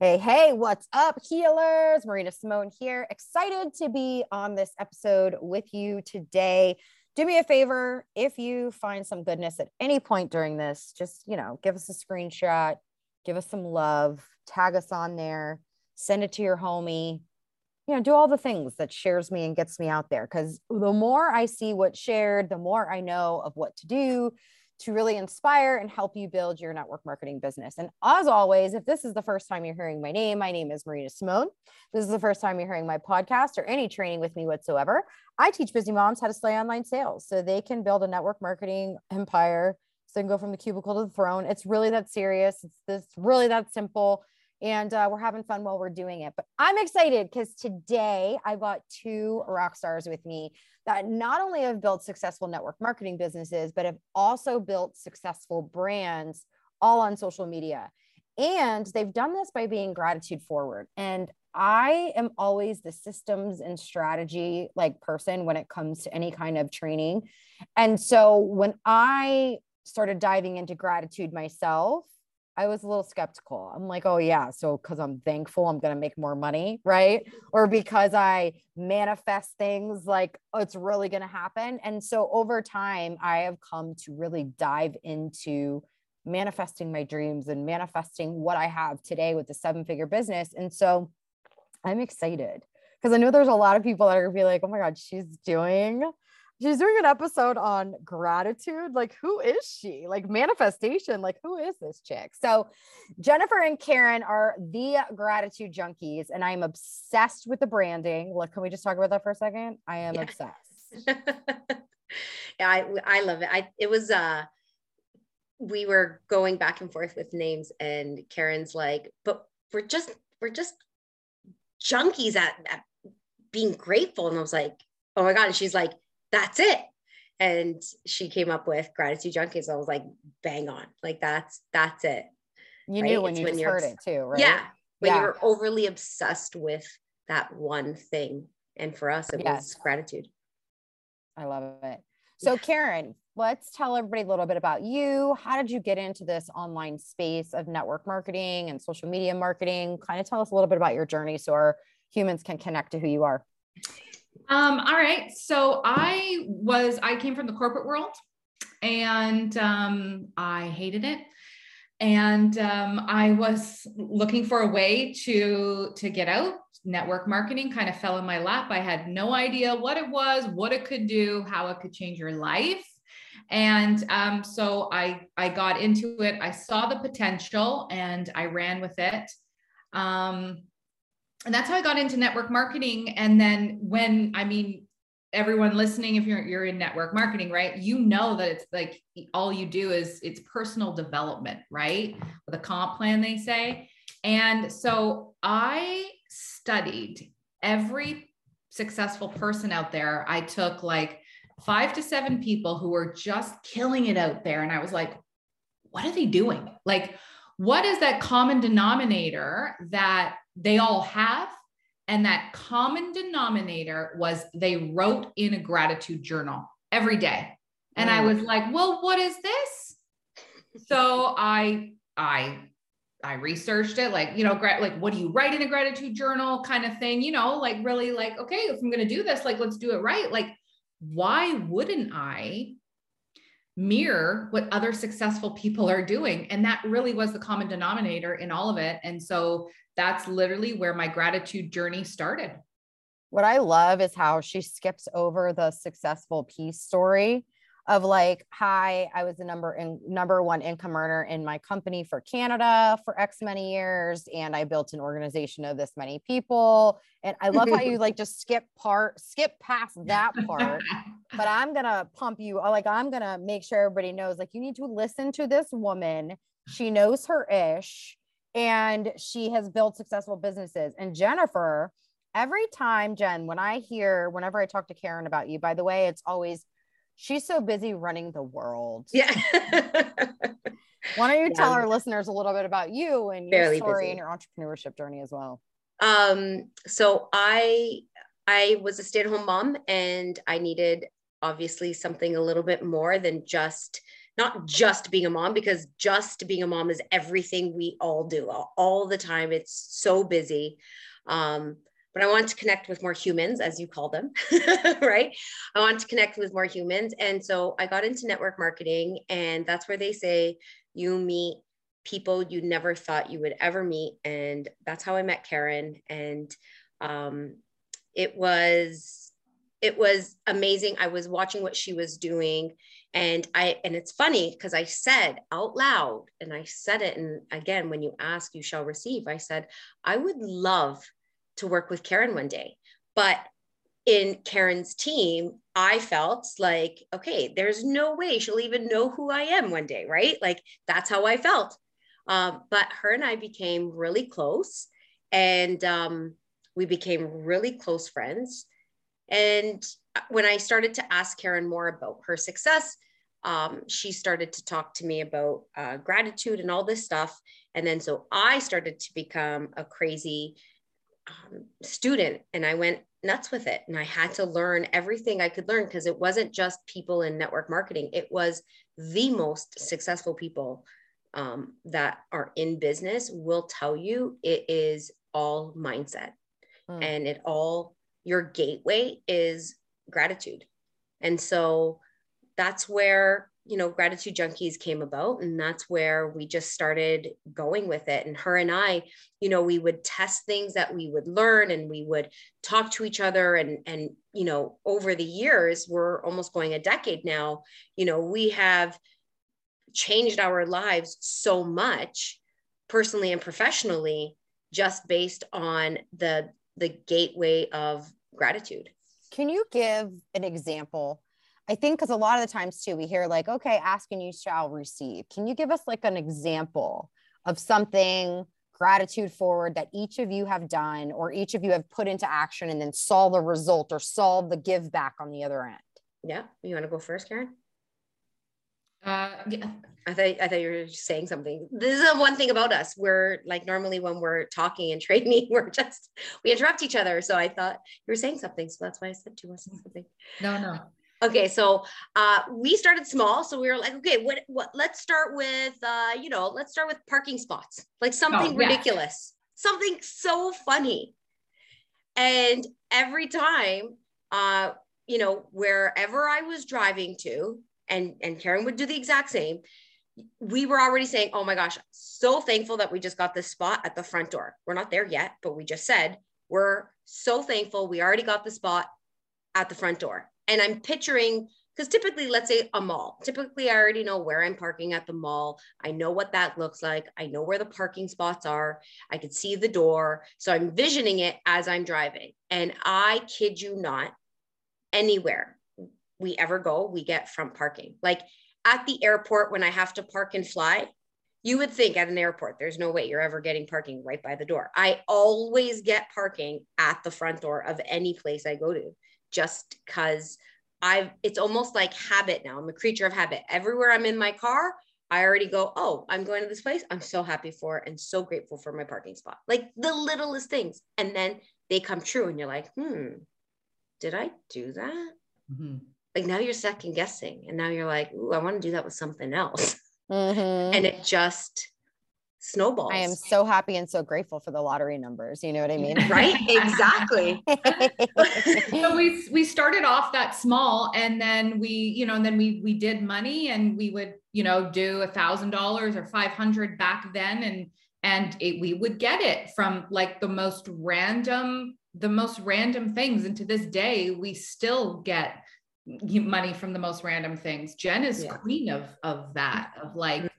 Hey, hey, what's up, healers? Marina Simone here. Excited to be on this episode with you today. Do me a favor if you find some goodness at any point during this, just, you know, give us a screenshot, give us some love, tag us on there, send it to your homie. You know, do all the things that shares me and gets me out there. Because the more I see what's shared, the more I know of what to do to really inspire and help you build your network marketing business. And as always, if this is the first time you're hearing my name, my name is Marina Simone. This is the first time you're hearing my podcast or any training with me whatsoever. I teach busy moms how to slay online sales so they can build a network marketing empire. So they can go from the cubicle to the throne. It's really that serious. It's this really that simple and uh, we're having fun while we're doing it. But I'm excited because today I got two rock stars with me that not only have built successful network marketing businesses, but have also built successful brands all on social media. And they've done this by being gratitude forward. And I am always the systems and strategy like person when it comes to any kind of training. And so when I started diving into gratitude myself, I was a little skeptical. I'm like, oh, yeah. So, because I'm thankful, I'm going to make more money, right? Or because I manifest things like oh, it's really going to happen. And so, over time, I have come to really dive into manifesting my dreams and manifesting what I have today with the seven figure business. And so, I'm excited because I know there's a lot of people that are going to be like, oh my God, she's doing she's doing an episode on gratitude. Like, who is she? Like, manifestation. Like, who is this chick? So, Jennifer and Karyn are the gratitude junkies, and I'm obsessed with the branding. Look, can we just talk about that for a second? I am yeah. obsessed. yeah, I, I love it. I it was uh we were going back and forth with names, and Karyn's like, but we're just we're just junkies at, at being grateful. And I was like, oh my God. And she's like, that's it. And she came up with gratitude junkies. I was like, bang on. Like that's that's it. You right? knew when it's you when heard it too, right? Yeah. When yeah. you're overly obsessed with that one thing. And for us, it yes. was gratitude. I love it. So, Karyn, let's tell everybody a little bit about you. How did you get into this online space of network marketing and social media marketing? Kind of tell us a little bit about your journey so our humans can connect to who you are. Um, all right. So I was, I came from the corporate world and um, I hated it. And um, I was looking for a way to to get out. Network marketing kind of fell in my lap. I had no idea what it was, what it could do, how it could change your life. And um, so I I got into it. I saw the potential and I ran with it. Um, and that's how I got into network marketing. And then when, I mean, everyone listening, if you're you're in network marketing, right? You know that it's like all you do is it's personal development, right? With a comp plan, they say. And so I studied every successful person out there. I took like five to seven people who were just killing it out there. And I was like, what are they doing? Like, what is that common denominator that they all have. And that common denominator was they wrote in a gratitude journal every day. And I mm. was like, well, what is this? So I, I, I researched it, like, you know, gra- like, what do you write in a gratitude journal kind of thing, you know, like really like, okay, if I'm going to do this, like, let's do it right. Like, why wouldn't I mirror what other successful people are doing. And that really was the common denominator in all of it. And so that's literally where my gratitude journey started. What I love is how she skips over the successful piece story of like, hi, I was the number in number one income earner in my company for Canada for X many years, and I built an organization of this many people. And I love how you like just skip part, skip past that part. but I'm gonna pump you, uh, like I'm gonna make sure everybody knows, like you need to listen to this woman. She knows her ish, and she has built successful businesses. And Jennifer, every time, Jen, when I hear, whenever I talk to Karyn about you, by the way, it's always she's so busy running the world. Yeah. Why don't you yeah. tell our listeners a little bit about you and your Fairly story busy. and your entrepreneurship journey as well? Um, so I I was a stay-at-home mom and I needed obviously something a little bit more than just not just being a mom because just being a mom is everything we all do all, all the time it's so busy um, but I want to connect with more humans, as you call them, right? I want to connect with more humans. And so I got into network marketing, and that's where they say you meet people you never thought you would ever meet. And that's how I met Karyn. And um, it was it was amazing. I was watching what she was doing and I and it's funny because I said out loud and I said it and again when you ask you shall receive. I said I would love to work with Karyn one day. But in Karyn's team, I felt like, okay, there's no way she'll even know who I am one day, right? Like that's how I felt. Um, but her and I became really close and um, we became really close friends. And when I started to ask Karyn more about her success, um, she started to talk to me about uh, gratitude and all this stuff. And then so I started to become a crazy um, student and I went nuts with it. And I had to learn everything I could learn because it wasn't just people in network marketing, it was the most successful people um, that are in business will tell you it is all mindset mm. and it all your gateway is gratitude. And so that's where you know, Gratitude Junkies came about. And that's where we just started going with it. And her and I, you know, we would test things that we would learn and we would talk to each other. And, and, you know, over the years, we're almost going a decade now, you know, we have changed our lives so much personally and professionally just based on the the gateway of gratitude. Can you give an example I think because a lot of the times too, we hear like, okay, ask and you shall receive. Can you give us like an example of something gratitude forward that each of you have done or each of you have put into action and then saw the result or saw the give back on the other end? Yeah. You want to go first, Karyn? Uh, yeah. I thought I thought you were saying something. This is the one thing about us. We're like normally when we're talking and training, we're just we interrupt each other. So I thought you were saying something. So that's why I said to us something. No, no. Okay, so uh, we started small, so we were like, okay, what, what? Let's start with, uh, you know, let's start with parking spots, like something oh, ridiculous, something so funny. And every time, uh, you know, wherever I was driving to, and and Karyn would do the exact same. We were already saying, "Oh my gosh, so thankful that we just got this spot at the front door." We're not there yet, but we just said we're so thankful we already got the spot at the front door and I'm picturing because typically let's say a mall. Typically i already know where i'm parking at the mall. I know what that looks like. I know where the parking spots are. I can see the door. So i'm visioning it as i'm driving. And i kid you not anywhere we ever go we get front parking. Like at the airport when i have to park and fly you would think at an airport there's no way you're ever getting parking right by the door. I always get parking at the front door of any place i go to just because I've it's almost like habit now. I'm a creature of habit. Everywhere I'm in my car, I already go, oh, I'm going to this place. I'm so happy for and so grateful for my parking spot. Like the littlest things. And then they come true and you're like, hmm, did I do that? Mm-hmm. Like now you're second guessing. And now you're like, ooh, I want to do that with something else. Mm-hmm. And it just snowballs. I am so happy and so grateful for the lottery numbers. You know what I mean? right? Exactly. so we we started off that small and then we, you know, and then we we did money and we would, you know, do a thousand dollars or 500 back then. And and it, we would get it from like the most random, the most random things. And to this day, we still get money from the most random things. Jen is yeah. queen of of that, of like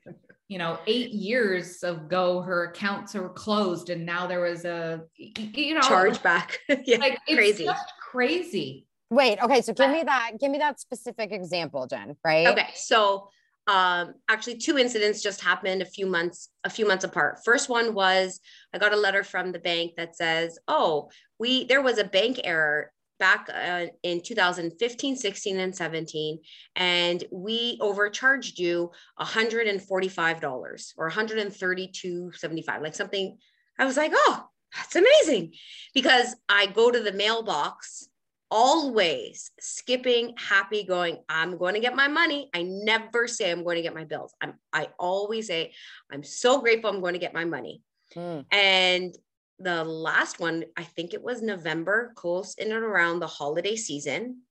you know, eight years ago, her accounts were closed, and now there was a, you know, charge back. yeah, like crazy, crazy. Wait, okay, so give me that, give me that specific example, Jen. Right? Okay, so um, actually, two incidents just happened a few months, a few months apart. First one was I got a letter from the bank that says, "Oh, we there was a bank error back uh, in 2015 16 and 17 and we overcharged you $145 or 132.75 like something i was like oh that's amazing because i go to the mailbox always skipping happy going i'm going to get my money. I never say i'm going to get my bills. I'm i always say i'm so grateful i'm going to get my money. Mm. and the last one i think it was november close in and around the holiday season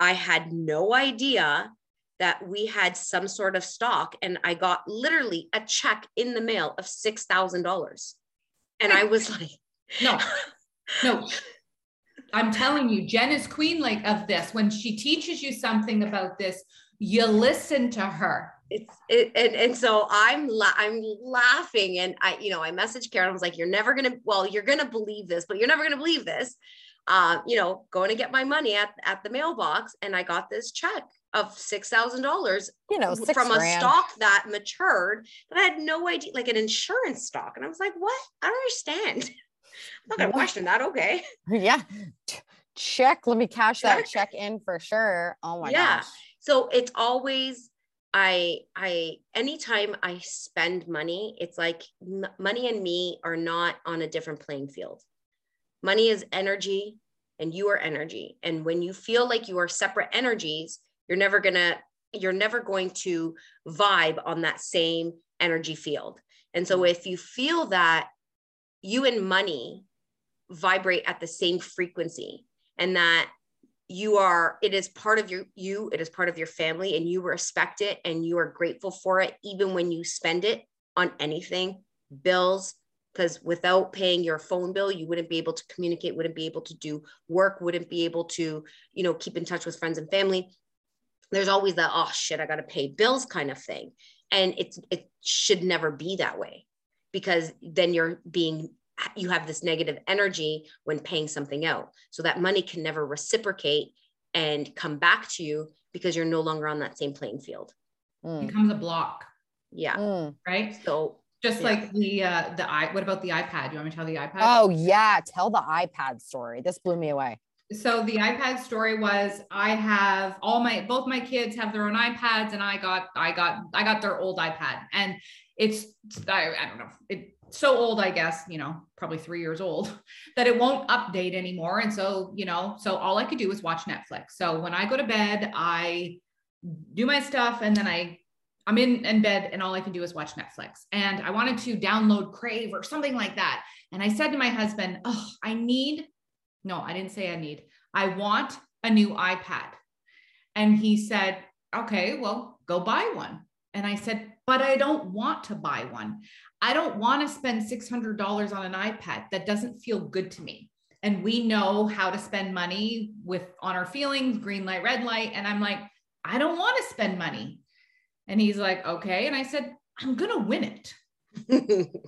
i had no idea that we had some sort of stock and i got literally a check in the mail of $6000 and i was like no no I'm telling you, Jen is queen like of this. When she teaches you something about this, you listen to her. It's it, and, and so I'm la- I'm laughing and I you know I messaged Karyn I was like you're never gonna well you're gonna believe this but you're never gonna believe this uh, you know going to get my money at at the mailbox and I got this check of six thousand dollars you know from grand. a stock that matured that I had no idea like an insurance stock and I was like what I don't understand I'm not gonna question that. Okay. Yeah. Check. Let me cash check. that check in for sure. Oh my yeah. gosh. So it's always I I anytime I spend money, it's like m- money and me are not on a different playing field. Money is energy and you are energy. And when you feel like you are separate energies, you're never gonna you're never going to vibe on that same energy field. And so mm. if you feel that you and money vibrate at the same frequency and that you are it is part of your you it is part of your family and you respect it and you are grateful for it even when you spend it on anything bills because without paying your phone bill you wouldn't be able to communicate wouldn't be able to do work wouldn't be able to you know keep in touch with friends and family. There's always that oh shit i got to pay bills kind of thing. And it's it should never be that way because then you're being you have this negative energy when paying something out. So that money can never reciprocate and come back to you because you're no longer on that same playing field. Mm. becomes a block. Yeah. Mm. right? So just yeah. like the uh the i what about the ipad? You want me to tell the ipad? Oh yeah. Tell the ipad story. This blew me away. So the ipad story was i have all my both my kids have their own ipads and i got i got i got their old ipad. And it's I, I don't know. It so old, I guess, you know, probably three years old, that it won't update anymore. And so, you know, so all I could do was watch Netflix. So when I go to bed, I do my stuff and then I I'm in, in bed and all I can do is watch Netflix. And I wanted to download Crave or something like that. And I said to my husband, Oh, I need, no, I didn't say I need, I want a new iPad. And he said, Okay, well, go buy one. And I said, But I don't want to buy one. I don't want to spend $600 on an iPad. That doesn't feel good to me. And we know how to spend money with on our feelings, green light, red light. And I'm like, I don't want to spend money. And he's like, okay. And I said, I'm going to win it.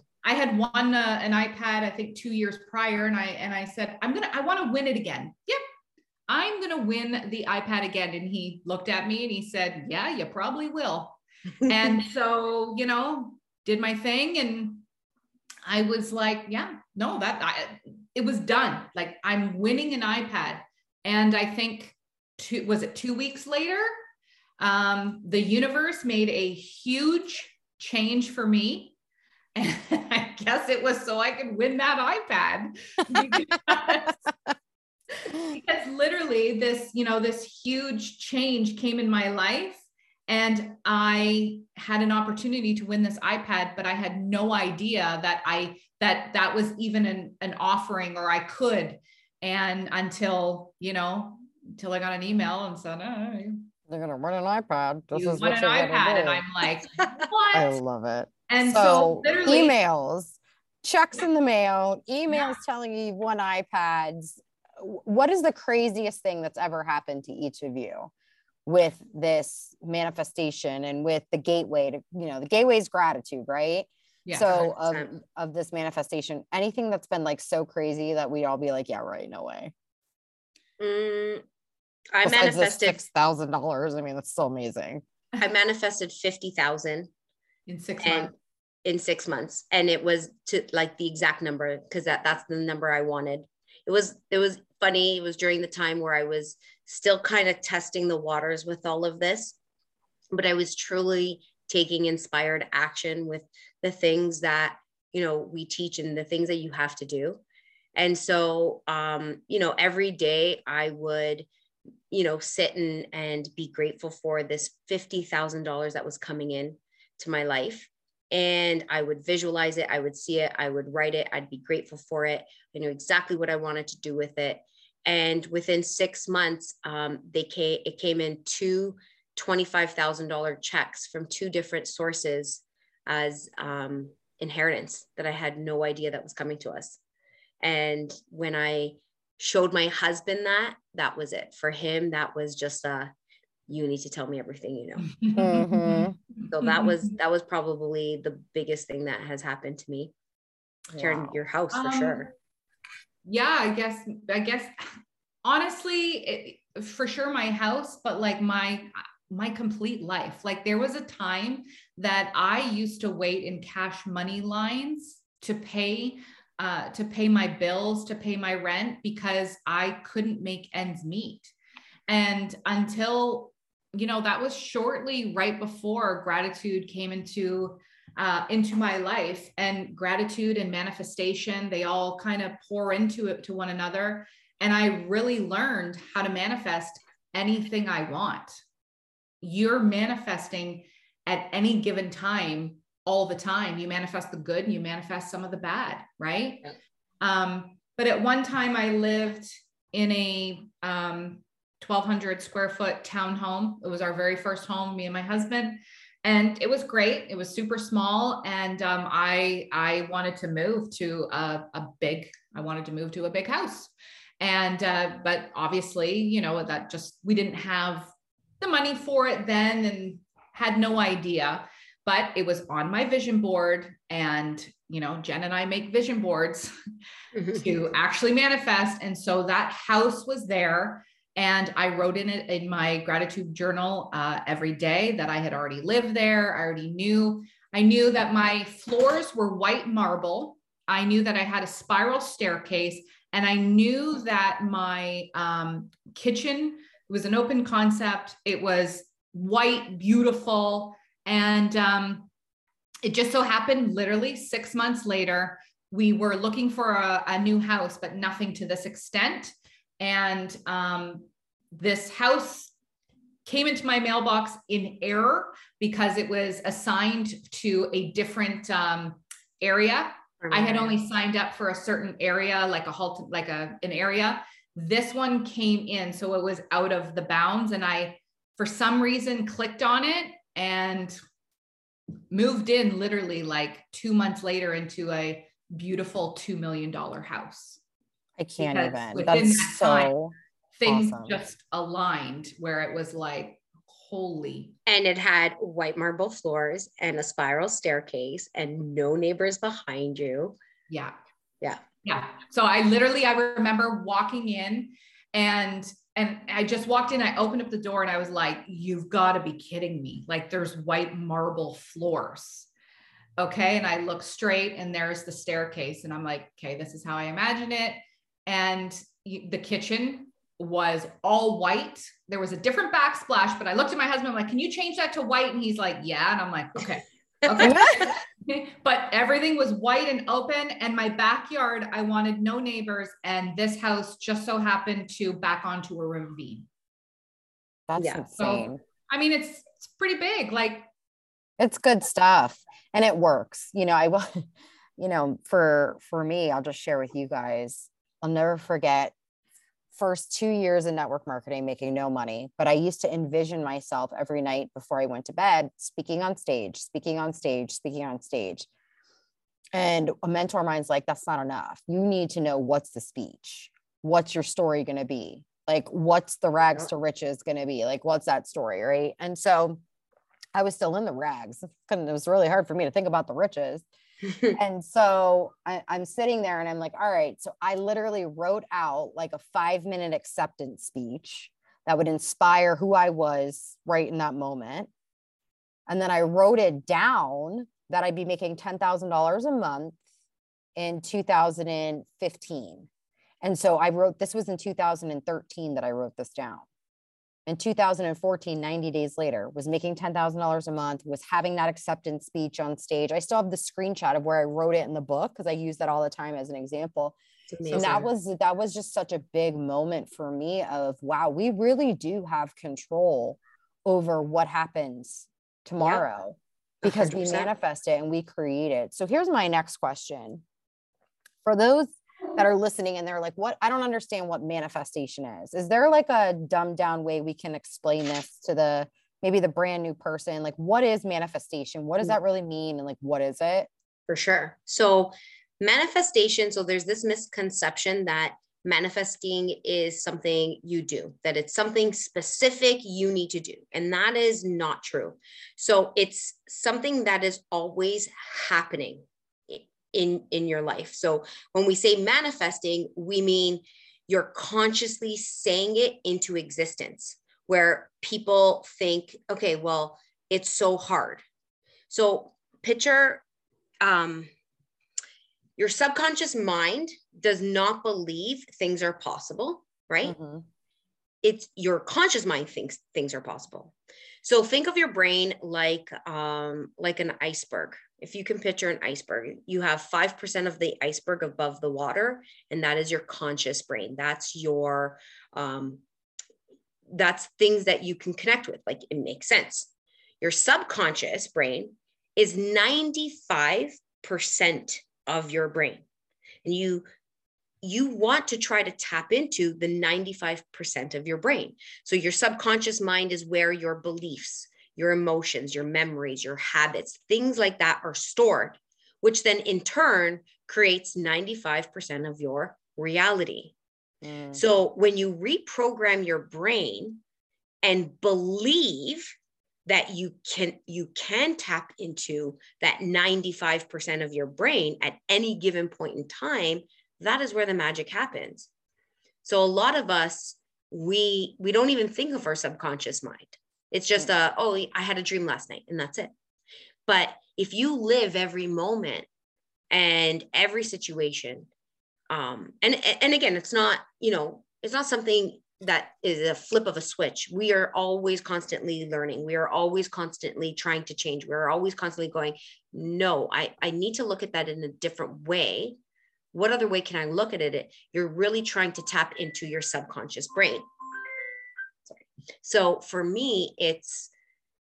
I had won uh, an iPad, I think two years prior. And I, and I said, I'm going to, I want to win it again. Yep. I'm going to win the iPad again. And he looked at me and he said, yeah, you probably will. And so, you know, did my thing and I was like, yeah, no, that I, it was done. Like I'm winning an iPad. And I think two, was it two weeks later? Um, the universe made a huge change for me. And I guess it was so I could win that iPad. Because, because literally this, you know, this huge change came in my life and i had an opportunity to win this ipad but i had no idea that i that that was even an, an offering or i could. And until you know until i got an email and said oh, they're gonna run an ipad. This you is what an ipad. And i'm like what? I love it. And so, so literally emails checks in the mail emails yeah. telling you you've won ipads. What is the craziest thing that's ever happened to each of you with this manifestation and with the gateway to you know the gateway is gratitude right? Yeah, so of, of this manifestation anything that's been like so crazy that we'd all be like yeah right no way. Mm, i Besides manifested six thousand dollars i mean that's still amazing. I manifested 50000 in six months. in six months and it was to like the exact number because that that's the number i wanted. It was it was funny it was during the time where i was still kind of testing the waters with all of this. But I was truly taking inspired action with the things that, you know, we teach and the things that you have to do. And so, um, you know, every day I would, you know, sit and, and be grateful for this $50,000 that was coming in to my life. And I would visualize it, I would see it, I would write it, I'd be grateful for it. I knew exactly what I wanted to do with it. And within six months, um, they came, it came in two $25,000 checks from two different sources as um, inheritance that I had no idea that was coming to us. And when I showed my husband that, that was it. For him, that was just a, you need to tell me everything you know. Mm-hmm. So that was that was probably the biggest thing that has happened to me. Wow. your house for um, sure. Yeah, I guess I guess honestly, it, for sure my house, but like my my complete life. Like there was a time that I used to wait in cash money lines to pay uh, to pay my bills, to pay my rent because I couldn't make ends meet. And until you know that was shortly right before gratitude came into uh, into my life and gratitude and manifestation they all kind of pour into it to one another and i really learned how to manifest anything i want. You're manifesting at any given time all the time. You manifest the good and you manifest some of the bad right? Um, but at one time i lived in a um, 1200 square foot townhome. It was our very first home me and my husband. And it was great. It was super small. And um, i i wanted to move to a, a, big i wanted to move to a big house. And uh, but obviously you know that just we didn't have the money for it then and had no idea. But it was on my vision board. And you know jen and i make vision boards to actually manifest. And so that house was there and i wrote in it in my gratitude journal uh, every day that i had already lived there i already knew i knew that my floors were white marble i knew that i had a spiral staircase and i knew that my um, kitchen it was an open concept. It was white, beautiful. And um, it just so happened, literally six months later, we were looking for a, a new house, but nothing to this extent. And um, this house came into my mailbox in error because it was assigned to a different um, area. I had only signed up for a certain area, like a halt, like a an area, this one came in, so it was out of the bounds, and I, for some reason, clicked on it and moved in literally like two months later into a beautiful $2 million house. I can't even. That's that so time, things awesome. just aligned where it was like, holy. And it had white marble floors and a spiral staircase and no neighbors behind you. Yeah. Yeah. Yeah. So I literally I remember walking in and and I just walked in, I opened up the door and I was like, you've got to be kidding me. Like there's white marble floors. Okay. And I look straight and there's the staircase. And I'm like, okay, this is how I imagine it. And the kitchen was all white. There was a different backsplash, but I looked at my husband, I'm like, can you change that to white? And he's like, yeah. And I'm like, okay. Okay. but everything was white and open. And my backyard, I wanted no neighbors. And this house just so happened to back onto a ravine. That's yeah. insane. So, I mean, it's it's pretty big. Like it's good stuff. And it works. You know, I will, you know, for for me, I'll just share with you guys. I'll never forget first two years in network marketing making no money but i used to envision myself every night before i went to bed speaking on stage speaking on stage speaking on stage. And a mentor of mine's like that's not enough. You need to know what's the speech. What's your story going to be? Like what's the rags to riches going to be? Like what's that story? Right? And so i was still in the rags. And it was really hard for me to think about the riches and so I, I'm sitting there and I'm like, all right. So I literally wrote out like a five minute acceptance speech that would inspire who I was right in that moment. And then I wrote it down that I'd be making $10,000 a month in 2015. And so I wrote, this was in 2013 that I wrote this down. In 2014, 90 days later, was making $10,000 a month, was having that acceptance speech on stage. I still have the screenshot of where I wrote it in the book because I use that all the time as an example. And that was that was just such a big moment for me of wow, we really do have control over what happens tomorrow yep. because 100%. we manifest it and we create it. So here's my next question. For those that are listening and they're like, what? I don't understand what manifestation is. Is there like a dumbed down way we can explain this to the maybe the brand new person? Like, what is manifestation? What does mm. that really mean? And like, what is it? For sure. So, manifestation, so there's this misconception that manifesting is something you do, that it's something specific you need to do. And that is not true. So, it's something that is always happening in in your life. So when we say manifesting we mean you're consciously saying it into existence where people think okay well it's so hard. So picture um your subconscious mind does not believe things are possible right? Mm-hmm. it's your conscious mind thinks things are possible. So think of your brain like um like an iceberg if you can picture an iceberg, you have 5% of the iceberg above the water, and that is your conscious brain. That's your, um, that's things that you can connect with. Like it makes sense. Your subconscious brain is 95% of your brain. And you, you want to try to tap into the 95% of your brain. So your subconscious mind is where your beliefs, your emotions, your memories, your habits, things like that are stored, which then in turn creates 95% of your reality. Mm. So when you reprogram your brain and believe that you can you can tap into that 95% of your brain at any given point in time that is where the magic happens so a lot of us we we don't even think of our subconscious mind it's just a, oh, I had a dream last night and that's it. But if you live every moment and every situation, um, and and again, it's not, you know, it's not something that is a flip of a switch. We are always constantly learning. We are always constantly trying to change. We're always constantly going, no, I, I need to look at that in a different way. What other way can I look at it? You're really trying to tap into your subconscious brain. So for me, it's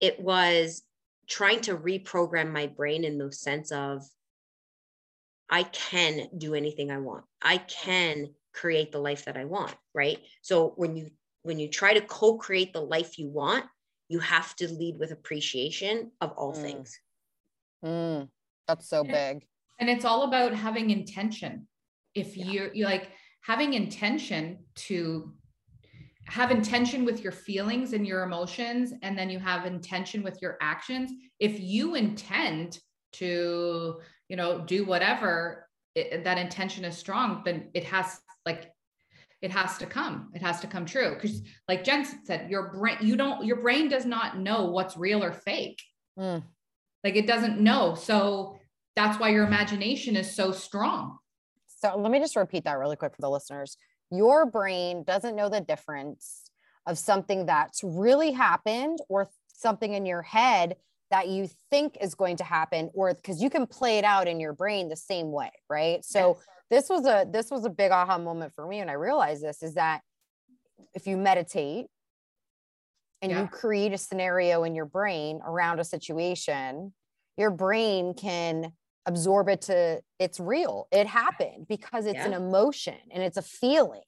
it was trying to reprogram my brain in the sense of I can do anything I want. I can create the life that I want, right? So when you when you try to co-create the life you want, you have to lead with appreciation of all mm. things. Mm. That's so big. And it's all about having intention. If yeah. you you like having intention to have intention with your feelings and your emotions and then you have intention with your actions. If you intend to you know do whatever it, that intention is strong then it has like it has to come. It has to come true. Because like jen said your brain you don't your brain does not know what's real or fake. Mm. like it doesn't know. So that's why your imagination is so strong. So let me just repeat that really quick for the listeners your brain doesn't know the difference of something that's really happened or something in your head that you think is going to happen or because you can play it out in your brain the same way right so this was a this was a big aha moment for me and i realized this is that if you meditate and yeah. you create a scenario in your brain around a situation your brain can absorb it to it's real. It happened because it's yeah. an emotion and it's a feeling.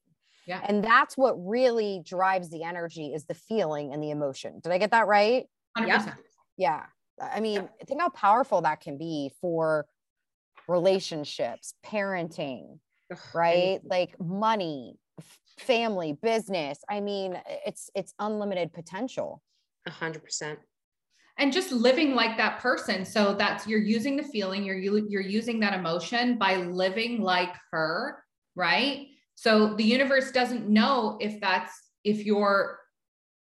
Yeah. And that's what really drives the energy is the feeling and the emotion. Did i get that right? 100%. yeah yeah. I mean yeah. think how powerful that can be for relationships parenting right? Like money family business. I mean it's it's unlimited potential. A hundred percent and just living like that person. So that's you're using the feeling you're you're using that emotion by living like her right? So the universe doesn't know if that's if you're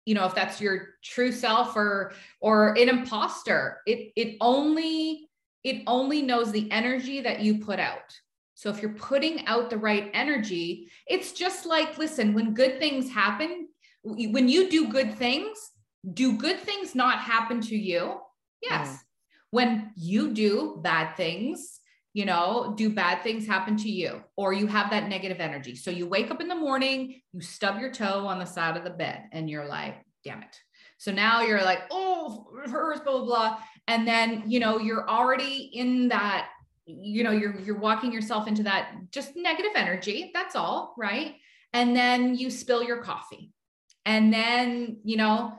you know if that's your true self or or an imposter. It it only it only knows the energy that you put out. So if you're putting out the right energy it's just like listen when good things happen when you do good things, do good things not happen to you? Yes. Mm. When you do bad things, you know, do bad things happen to you or you have that negative energy. So you wake up in the morning, you stub your toe on the side of the bed and you're like, damn it. So now you're like, oh, hers, blah, blah, blah. And then, you know, you're already in that, you know, you're you're walking yourself into that just negative energy. That's all, right? And then you spill your coffee. And then, you know,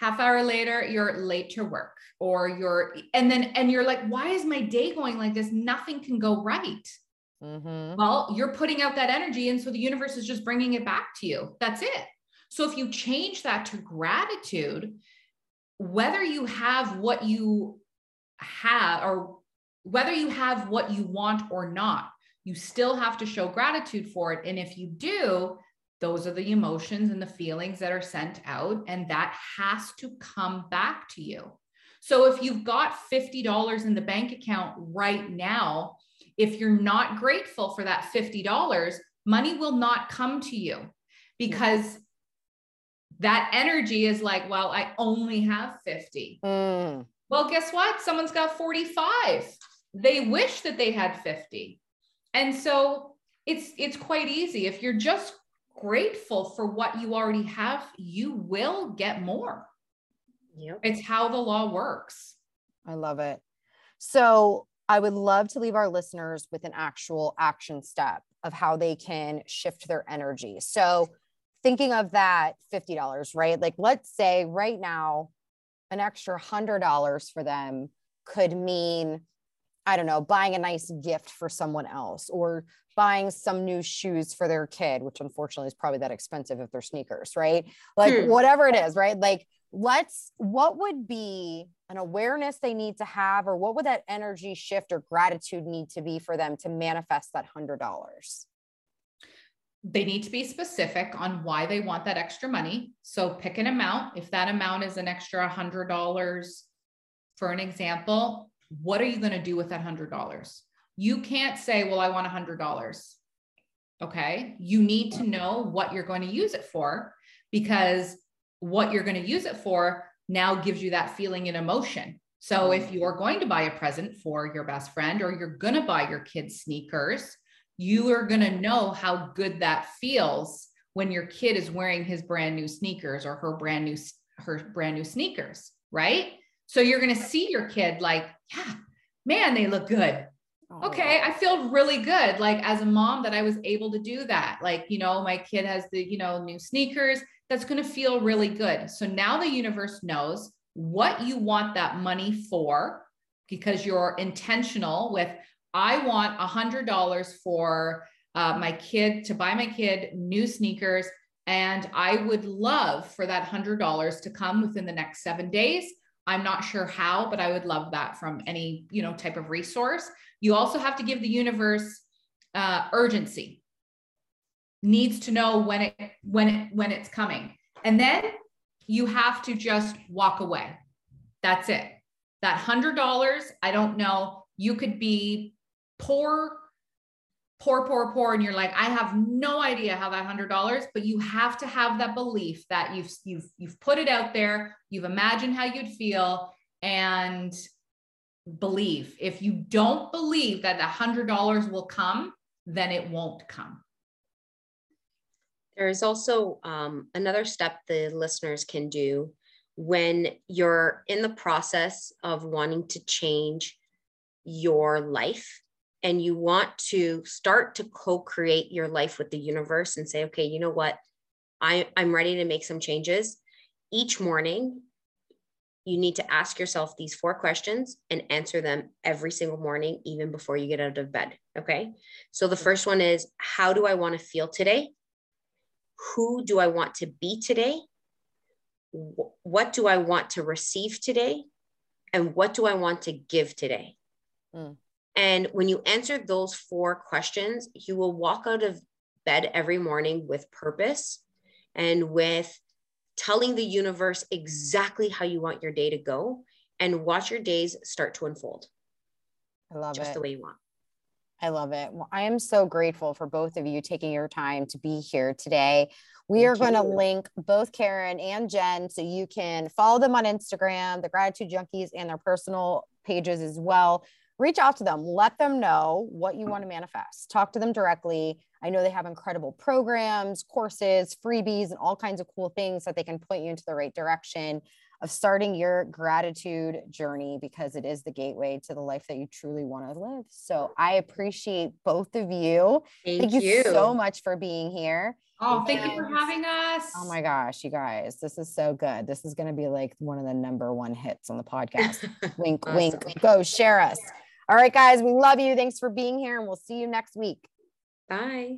half hour later you're late to work or you're and then and you're like why is my day going like this? Nothing can go right. Mm-hmm. well you're putting out that energy and so the universe is just bringing it back to you. That's it. So if you change that to gratitude whether you have what you have or whether you have what you want or not you still have to show gratitude for it. And if you do those are the emotions and the feelings that are sent out, and that has to come back to you. So if you've got $50 in the bank account right now, if you're not grateful for that $50, money will not come to you because that energy is like, well, I only have 50. Mm. Well, guess what? Someone's got 45. They wish that they had 50. And so it's it's quite easy. If you're just grateful for what you already have, you will get more. Yep. It's how the law works. I love it. So, I would love to leave our listeners with an actual action step of how they can shift their energy. So, thinking of that $50, right? Like, let's say right now, an extra $100 for them could mean I don't know, buying a nice gift for someone else or buying some new shoes for their kid, which unfortunately is probably that expensive if they're sneakers, right? Like hmm. whatever it is, right? Like let's what would be an awareness they need to have or what would that energy shift or gratitude need to be for them to manifest that $100? They need to be specific on why they want that extra money. So pick an amount. If that amount is an extra $100 for an example, what are you going to do with that $100? You can't say, well, I want a $100. Okay. You need to know what you're going to use it for because what you're going to use it for now gives you that feeling and emotion. So mm-hmm. if you're going to buy a present for your best friend or you're going to buy your kids sneakers, you are going to know how good that feels when your kid is wearing his brand new sneakers or her brand new her brand new sneakers, right? So you're going to see your kid like, yeah, man, they look good. Oh. Okay, I feel really good like as a mom that I was able to do that. Like, you know, my kid has the, you know, new sneakers. That's going to feel really good. So now the universe knows what you want that money for because you're intentional with I want a hundred dollars for uh, my kid to buy my kid new sneakers. And I would love for that hundred dollars to come within the next seven days. I'm not sure how, but I would love that from any, you know, type of resource. You also have to give the universe uh, urgency. Needs to know when it when it when it's coming. And then you have to just walk away. That's it. That $100, I don't know, you could be poor poor, poor, poor, and you're like, I have no idea how that hundred dollars, but you have to have that belief that you've you've you've put it out there, you've imagined how you'd feel, and believe. If you don't believe that a hundred dollars will come, then it won't come. There is also um, another step the listeners can do when you're in the process of wanting to change your life and you want to start to co-create your life with the universe and say okay you know what? I, i'm ready to make some changes. Each morning you need to ask yourself these four questions and answer them every single morning even before you get out of bed okay? So the first one is how do i want to feel today? Who do i want to be today? What do i want to receive today? And what do i want to give today? Mm. And when you answer those four questions, you will walk out of bed every morning with purpose and with telling the universe exactly how you want your day to go and watch your days start to unfold. I love it. just it. the way you want. I love it. Well, I am so grateful for both of you taking your time to be here today. We Thank are going to link both Karyn and Jen so you can follow them on Instagram, the Gratitude Junkies, and their personal pages as well. Reach out to them, let them know what you hmm. want to manifest. Talk to them directly. I know they have incredible programs, courses, freebies, and all kinds of cool things that they can point you into the right direction of starting your gratitude journey because it is the gateway to the life that you truly want to live. So I appreciate both of you. Thank, Thank you so much for being here. Oh, thank you for having us. Oh my gosh, you guys, this is so good. This is going to be like one of the number one hits on the podcast. wink, Awesome. wink. Go share us. All right, guys, we love you. Thanks for being here, and we'll see you next week. Bye.